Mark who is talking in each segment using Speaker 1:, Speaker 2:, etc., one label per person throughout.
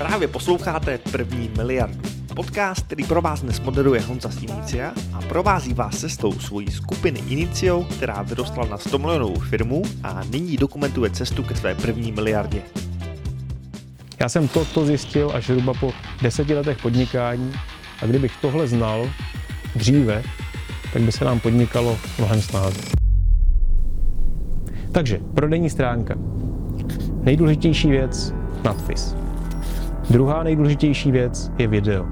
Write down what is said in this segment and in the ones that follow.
Speaker 1: Právě posloucháte První miliardu. Podcast, který pro vás dnes moderuje Honza z a provází vás cestou svojí skupiny Inicio, která vyrostla na 100 milionovou firmu a nyní dokumentuje cestu ke své první miliardě.
Speaker 2: Já jsem toto zjistil až zhruba po deseti letech podnikání a kdybych tohle znal dříve, tak by se nám podnikalo mnohem snáze. Takže prodejní stránka. Nejdůležitější věc nadpis. Druhá nejdůležitější věc je video.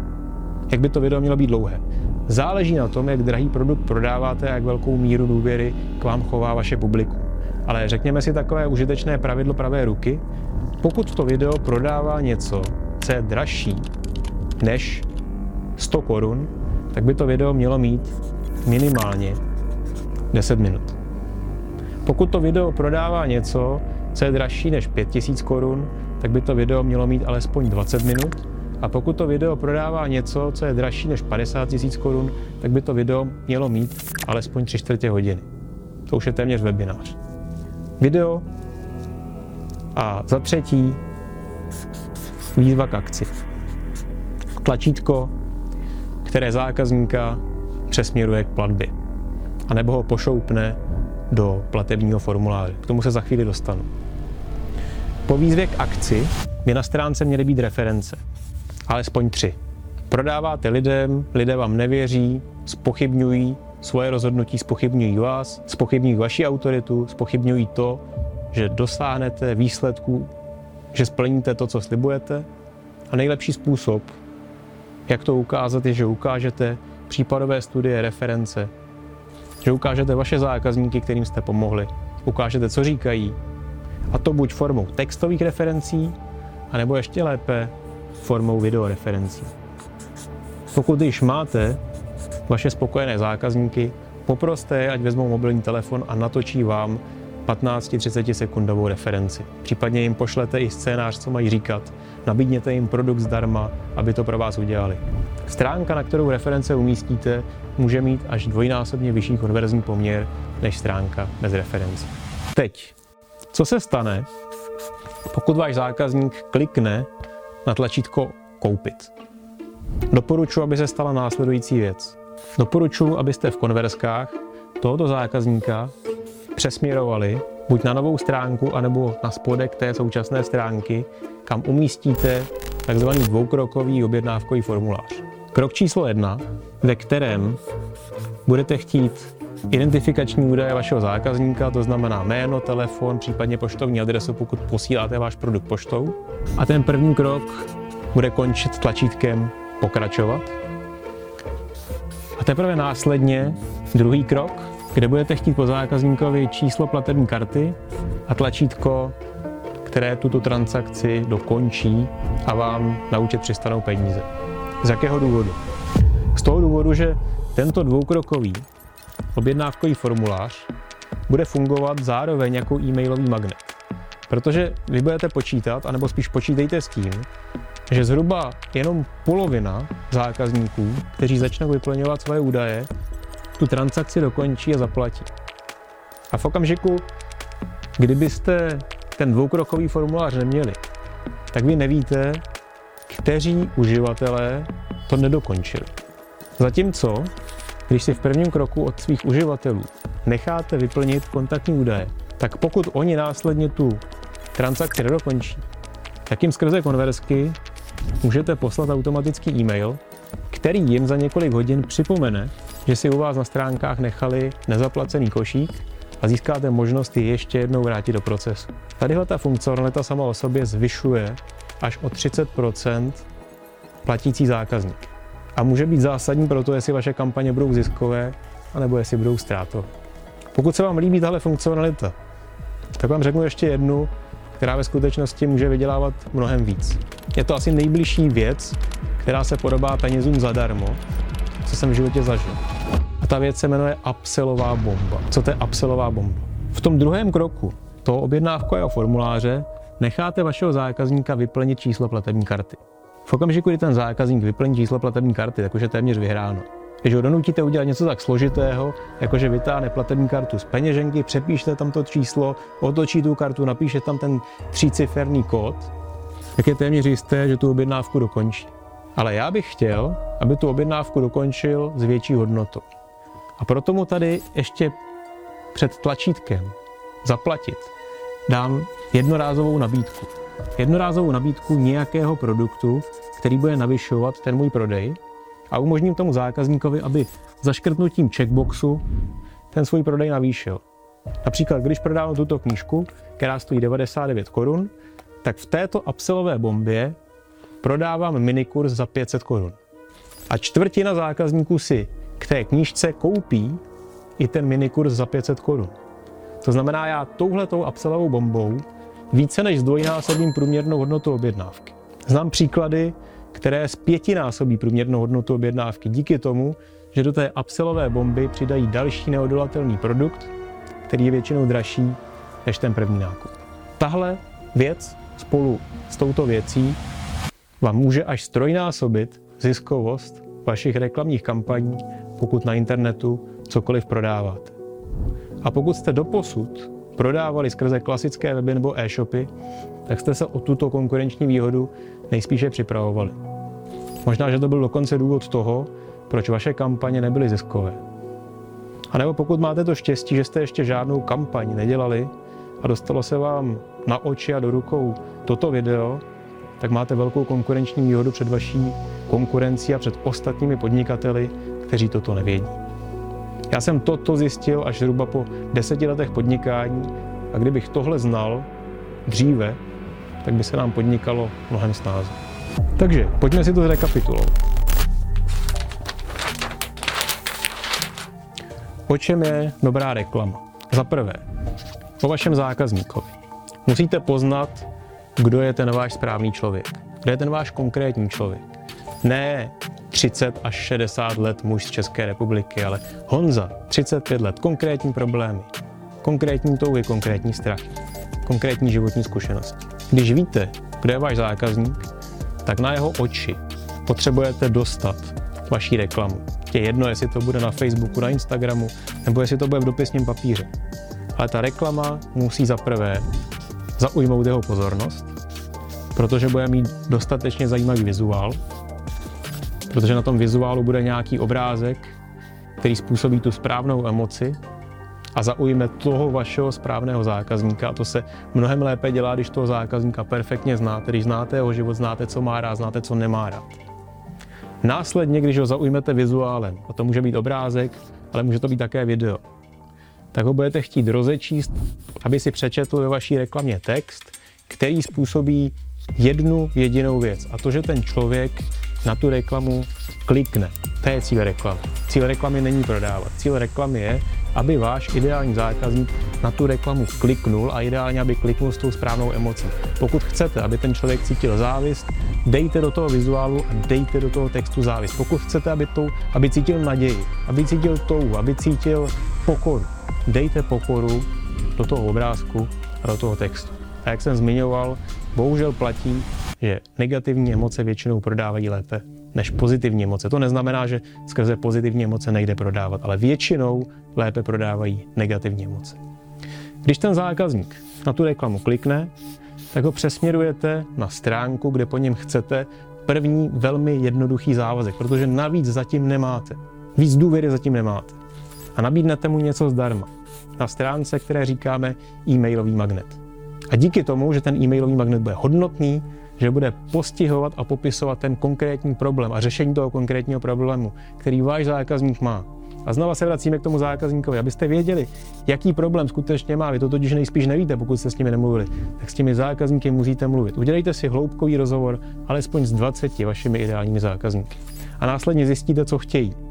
Speaker 2: Jak by to video mělo být dlouhé? Záleží na tom, jak drahý produkt prodáváte a jak velkou míru důvěry k vám chová vaše publikum. Ale řekněme si takové užitečné pravidlo pravé ruky. Pokud to video prodává něco, co je dražší než 100 korun, tak by to video mělo mít minimálně 10 minut. Pokud to video prodává něco, co je dražší než 5000 korun, tak by to video mělo mít alespoň 20 minut. A pokud to video prodává něco, co je dražší než 50 000 korun, tak by to video mělo mít alespoň 3 čtvrtě hodiny. To už je téměř webinář. Video a za třetí výzva k akci. Tlačítko, které zákazníka přesměruje k platbě. A nebo ho pošoupne do platebního formuláře. K tomu se za chvíli dostanu. Po výzvě k akci by na stránce měly být reference. Alespoň tři. Prodáváte lidem, lidé vám nevěří, spochybňují svoje rozhodnutí, spochybňují vás, spochybňují vaši autoritu, spochybňují to, že dosáhnete výsledků, že splníte to, co slibujete. A nejlepší způsob, jak to ukázat, je, že ukážete případové studie, reference, že ukážete vaše zákazníky, kterým jste pomohli, ukážete, co říkají, a to buď formou textových referencí, anebo ještě lépe formou videoreferencí. Pokud již máte vaše spokojené zákazníky, poproste je, ať vezmou mobilní telefon a natočí vám 15-30 sekundovou referenci. Případně jim pošlete i scénář, co mají říkat. Nabídněte jim produkt zdarma, aby to pro vás udělali. Stránka, na kterou reference umístíte, může mít až dvojnásobně vyšší konverzní poměr než stránka bez referencí. Teď co se stane, pokud váš zákazník klikne na tlačítko koupit? Doporučuji, aby se stala následující věc. Doporučuji, abyste v konverskách tohoto zákazníka přesměrovali buď na novou stránku, anebo na spodek té současné stránky, kam umístíte takzvaný dvoukrokový objednávkový formulář. Krok číslo jedna, ve kterém budete chtít identifikační údaje vašeho zákazníka, to znamená jméno, telefon, případně poštovní adresu, pokud posíláte váš produkt poštou. A ten první krok bude končit tlačítkem pokračovat. A teprve následně druhý krok, kde budete chtít po zákazníkovi číslo platební karty a tlačítko, které tuto transakci dokončí a vám na účet přistanou peníze. Z jakého důvodu? Z toho důvodu, že tento dvoukrokový objednávkový formulář bude fungovat zároveň jako e-mailový magnet. Protože vy budete počítat, anebo spíš počítejte s tím, že zhruba jenom polovina zákazníků, kteří začnou vyplňovat svoje údaje, tu transakci dokončí a zaplatí. A v okamžiku, kdybyste ten dvoukrokový formulář neměli, tak vy nevíte, kteří uživatelé to nedokončili. Zatímco když si v prvním kroku od svých uživatelů necháte vyplnit kontaktní údaje, tak pokud oni následně tu transakci nedokončí, tak jim skrze konverzky můžete poslat automatický e-mail, který jim za několik hodin připomene, že si u vás na stránkách nechali nezaplacený košík a získáte možnost ji ještě jednou vrátit do procesu. Tadyhle ta funkcionalita sama o sobě zvyšuje až o 30% platící zákazník a může být zásadní pro to, jestli vaše kampaně budou ziskové, anebo jestli budou ztrátové. Pokud se vám líbí tahle funkcionalita, tak vám řeknu ještě jednu, která ve skutečnosti může vydělávat mnohem víc. Je to asi nejbližší věc, která se podobá penězům zadarmo, co jsem v životě zažil. A ta věc se jmenuje upsellová bomba. Co to je upsellová bomba? V tom druhém kroku toho objednávkového formuláře necháte vašeho zákazníka vyplnit číslo platební karty. V okamžiku, kdy ten zákazník vyplní číslo platební karty, tak už je téměř vyhráno. Když ho donutíte udělat něco tak složitého, jako že vytáhne platební kartu z peněženky, přepíšte tam to číslo, otočí tu kartu, napíše tam ten tříciferný kód tak je téměř jisté, že tu objednávku dokončí. Ale já bych chtěl, aby tu objednávku dokončil s větší hodnotou. A proto mu tady ještě před tlačítkem zaplatit dám jednorázovou nabídku. Jednorázovou nabídku nějakého produktu, který bude navyšovat ten můj prodej a umožním tomu zákazníkovi, aby zaškrtnutím checkboxu ten svůj prodej navýšil. Například, když prodávám tuto knížku, která stojí 99 korun, tak v této upsellové bombě prodávám minikurs za 500 korun. A čtvrtina zákazníků si k té knížce koupí i ten minikurs za 500 korun. To znamená, já touhletou upsellovou bombou více než zdvojnásobím průměrnou hodnotu objednávky. Znám příklady, které zpětinásobí průměrnou hodnotu objednávky díky tomu, že do té upsellové bomby přidají další neodolatelný produkt, který je většinou dražší než ten první nákup. Tahle věc spolu s touto věcí vám může až strojnásobit ziskovost vašich reklamních kampaní, pokud na internetu cokoliv prodáváte. A pokud jste doposud prodávali skrze klasické weby nebo e-shopy, tak jste se o tuto konkurenční výhodu nejspíše připravovali. Možná, že to byl dokonce důvod toho, proč vaše kampaně nebyly ziskové. A nebo pokud máte to štěstí, že jste ještě žádnou kampaň nedělali a dostalo se vám na oči a do rukou toto video, tak máte velkou konkurenční výhodu před vaší konkurencí a před ostatními podnikateli, kteří toto nevědí. Já jsem toto zjistil až zhruba po deseti letech podnikání a kdybych tohle znal dříve, tak by se nám podnikalo mnohem snáze. Takže pojďme si to zrekapitulovat. O čem je dobrá reklama? Za prvé, o vašem zákazníkovi. Musíte poznat, kdo je ten váš správný člověk. Kdo je ten váš konkrétní člověk. Ne 30 až 60 let muž z České republiky, ale Honza, 35 let, konkrétní problémy, konkrétní touhy, konkrétní strachy, konkrétní životní zkušenosti. Když víte, kdo je váš zákazník, tak na jeho oči potřebujete dostat vaší reklamu. Je jedno, jestli to bude na Facebooku, na Instagramu, nebo jestli to bude v dopisním papíře. Ale ta reklama musí za prvé zaujmout jeho pozornost, protože bude mít dostatečně zajímavý vizuál, protože na tom vizuálu bude nějaký obrázek, který způsobí tu správnou emoci a zaujme toho vašeho správného zákazníka. A to se mnohem lépe dělá, když toho zákazníka perfektně znáte, když znáte jeho život, znáte, co má rád, znáte, co nemá rád. Následně, když ho zaujmete vizuálem, a to může být obrázek, ale může to být také video, tak ho budete chtít rozečíst, aby si přečetl ve vaší reklamě text, který způsobí jednu jedinou věc. A to, že ten člověk na tu reklamu klikne. To je cíl reklamy. Cíl reklamy není prodávat. Cíl reklamy je, aby váš ideální zákazník na tu reklamu kliknul a ideálně, aby kliknul s tou správnou emocí. Pokud chcete, aby ten člověk cítil závist, dejte do toho vizuálu a dejte do toho textu závist. Pokud chcete, aby, to, aby cítil naději, aby cítil touhu, aby cítil pokoru, dejte pokoru do toho obrázku a do toho textu. A jak jsem zmiňoval, bohužel platí, že negativní emoce většinou prodávají lépe než pozitivní emoce. To neznamená, že skrze pozitivní emoce nejde prodávat, ale většinou lépe prodávají negativní emoce. Když ten zákazník na tu reklamu klikne, tak ho přesměrujete na stránku, kde po něm chcete první velmi jednoduchý závazek, protože navíc zatím nemáte. Víc důvěry zatím nemáte. A nabídnete mu něco zdarma. Na stránce, které říkáme e-mailový magnet. A díky tomu, že ten e-mailový magnet bude hodnotný, že bude postihovat a popisovat ten konkrétní problém a řešení toho konkrétního problému, který váš zákazník má. A znova se vracíme k tomu zákazníkovi, abyste věděli, jaký problém skutečně má. Vy to totiž nejspíš nevíte, pokud jste s nimi nemluvili. Tak s těmi zákazníky musíte mluvit. Udělejte si hloubkový rozhovor alespoň s 20 vašimi ideálními zákazníky. A následně zjistíte, co chtějí.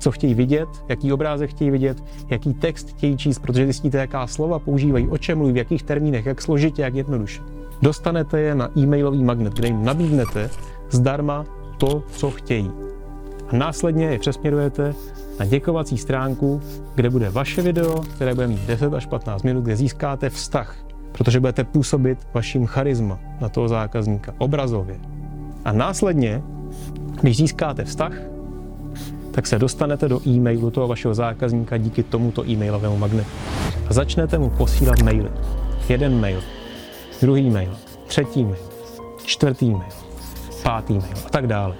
Speaker 2: Co chtějí vidět, jaký obrázek chtějí vidět, jaký text chtějí číst, protože zjistíte, jaká slova používají, o čem mluví, v jakých termínech, jak složitě, jak jednoduše. Dostanete je na e-mailový magnet, kde jim nabídnete zdarma to, co chtějí. A následně je přesměrujete na děkovací stránku, kde bude vaše video, které bude mít 10 až 15 minut, kde získáte vztah, protože budete působit vaším charisma na toho zákazníka obrazově. A následně, když získáte vztah, tak se dostanete do e-mailu toho vašeho zákazníka díky tomuto e-mailovému magnetu. A začnete mu posílat maily. Jeden mail, druhý mail, třetí mail. čtvrtý mail, pátý mail a tak dále.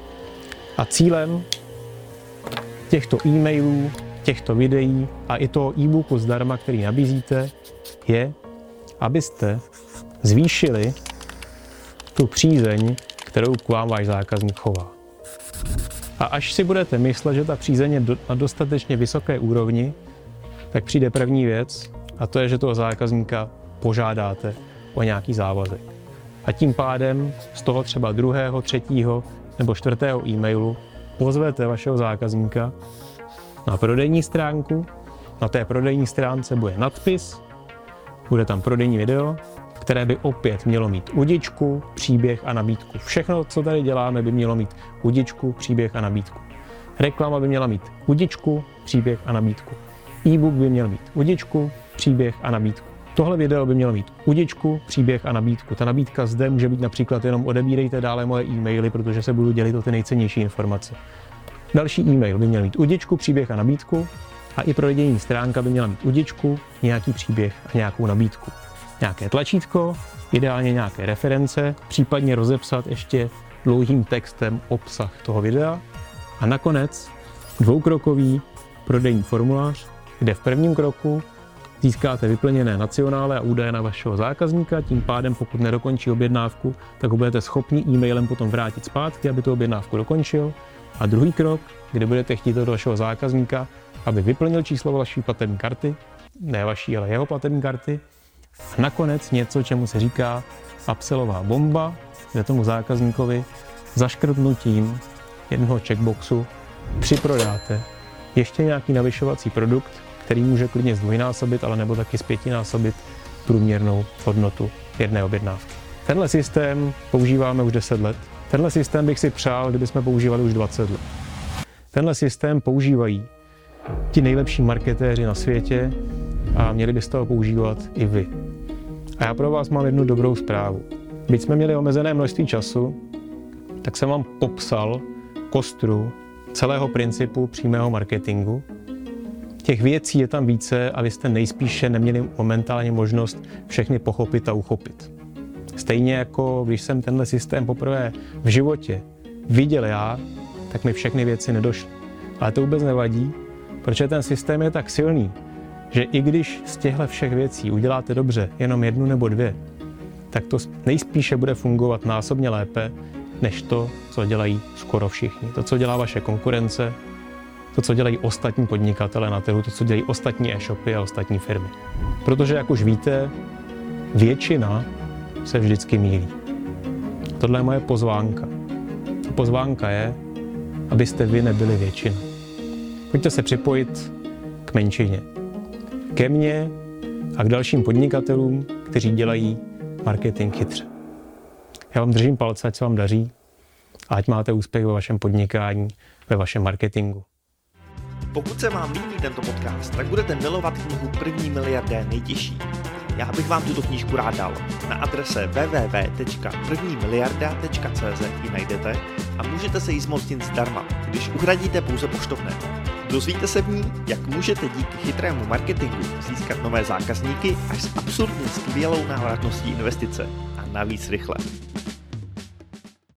Speaker 2: A cílem těchto e-mailů, těchto videí a i toho e-booku zdarma, který nabízíte, je, abyste zvýšili tu přízeň, kterou k vám váš zákazník chová. A až si budete myslet, že ta přízeň je na dostatečně vysoké úrovni, tak přijde první věc a to je, že toho zákazníka požádáte o nějaký závazek. A tím pádem z toho třeba druhého, třetího nebo čtvrtého e-mailu pozvete vašeho zákazníka na prodejní stránku. Na té prodejní stránce bude nadpis, bude tam prodejní video, které by opět mělo mít udičku, příběh a nabídku. Všechno, co tady děláme, by mělo mít udičku, příběh a nabídku. Reklama by měla mít udičku, příběh a nabídku. E-book by měl mít udičku, příběh a nabídku. Tohle video by mělo mít udičku, příběh a nabídku. Ta nabídka zde může být například jenom odebírejte dále moje e-maily, protože se budu dělit o ty nejcennější informace. Další e-mail by měl mít udičku, příběh a nabídku a i prodejní stránka by měla mít udičku, nějaký příběh a nějakou nabídku. Nějaké tlačítko, ideálně nějaké reference, případně rozepsat ještě dlouhým textem obsah toho videa a nakonec dvoukrokový prodejní formulář, kde v prvním kroku získáte vyplněné nacionále a údaje na vašeho zákazníka, tím pádem pokud nedokončí objednávku, tak ho budete schopni e-mailem potom vrátit zpátky, aby tu objednávku dokončil. A druhý krok, kde budete chtít od vašeho zákazníka, aby vyplnil číslo vaší platební karty, ne vaší, ale jeho platební karty. Nakonec něco, čemu se říká upsellová bomba, kde tomu zákazníkovi zaškrtnutím jednoho checkboxu připrodáte ještě nějaký navyšovací produkt, který může klidně zdvojnásobit, ale nebo taky zpětinásobit průměrnou hodnotu jedné objednávky. Tenhle systém používáme už 10 let. Tenhle systém bych si přál, kdybychom používali už 20 let. Tenhle systém používají ti nejlepší marketéři na světě a měli byste ho používat i vy. A já pro vás mám jednu dobrou zprávu. Byť jsme měli omezené množství času, tak jsem vám popsal kostru celého principu přímého marketingu, Těch věcí je tam více a vy jste nejspíše neměli momentálně možnost všechny pochopit a uchopit. Stejně jako když jsem tenhle systém poprvé v životě viděl já, tak mi všechny věci nedošly. Ale to vůbec nevadí, protože ten systém je tak silný, že i když z těchto všech věcí uděláte dobře jenom jednu nebo dvě, tak to nejspíše bude fungovat násobně lépe, než to, co dělají skoro všichni. To, co dělá vaše konkurence, to, co dělají ostatní podnikatele na trhu, to, co dělají ostatní e-shopy a ostatní firmy. Protože, jak už víte, většina se vždycky mílí. Tohle je moje pozvánka. A pozvánka je, abyste vy nebyli většina. Pojďte se připojit k menšině. Ke mně a k dalším podnikatelům, kteří dělají marketing chytře. Já vám držím palce, ať se vám daří a ať máte úspěch ve vašem podnikání, ve vašem marketingu.
Speaker 1: Pokud se vám líbí tento podcast, tak budete milovat knihu První miliardé nejtěžší. Já bych vám tuto knížku rád dal. Na adrese www.prvnimiliarda.cz ji najdete a můžete se jí zmocnit zdarma, když uhradíte pouze poštovné. Dozvíte se v ní, jak můžete díky chytrému marketingu získat nové zákazníky až s absurdně skvělou návratností investice a navíc rychle.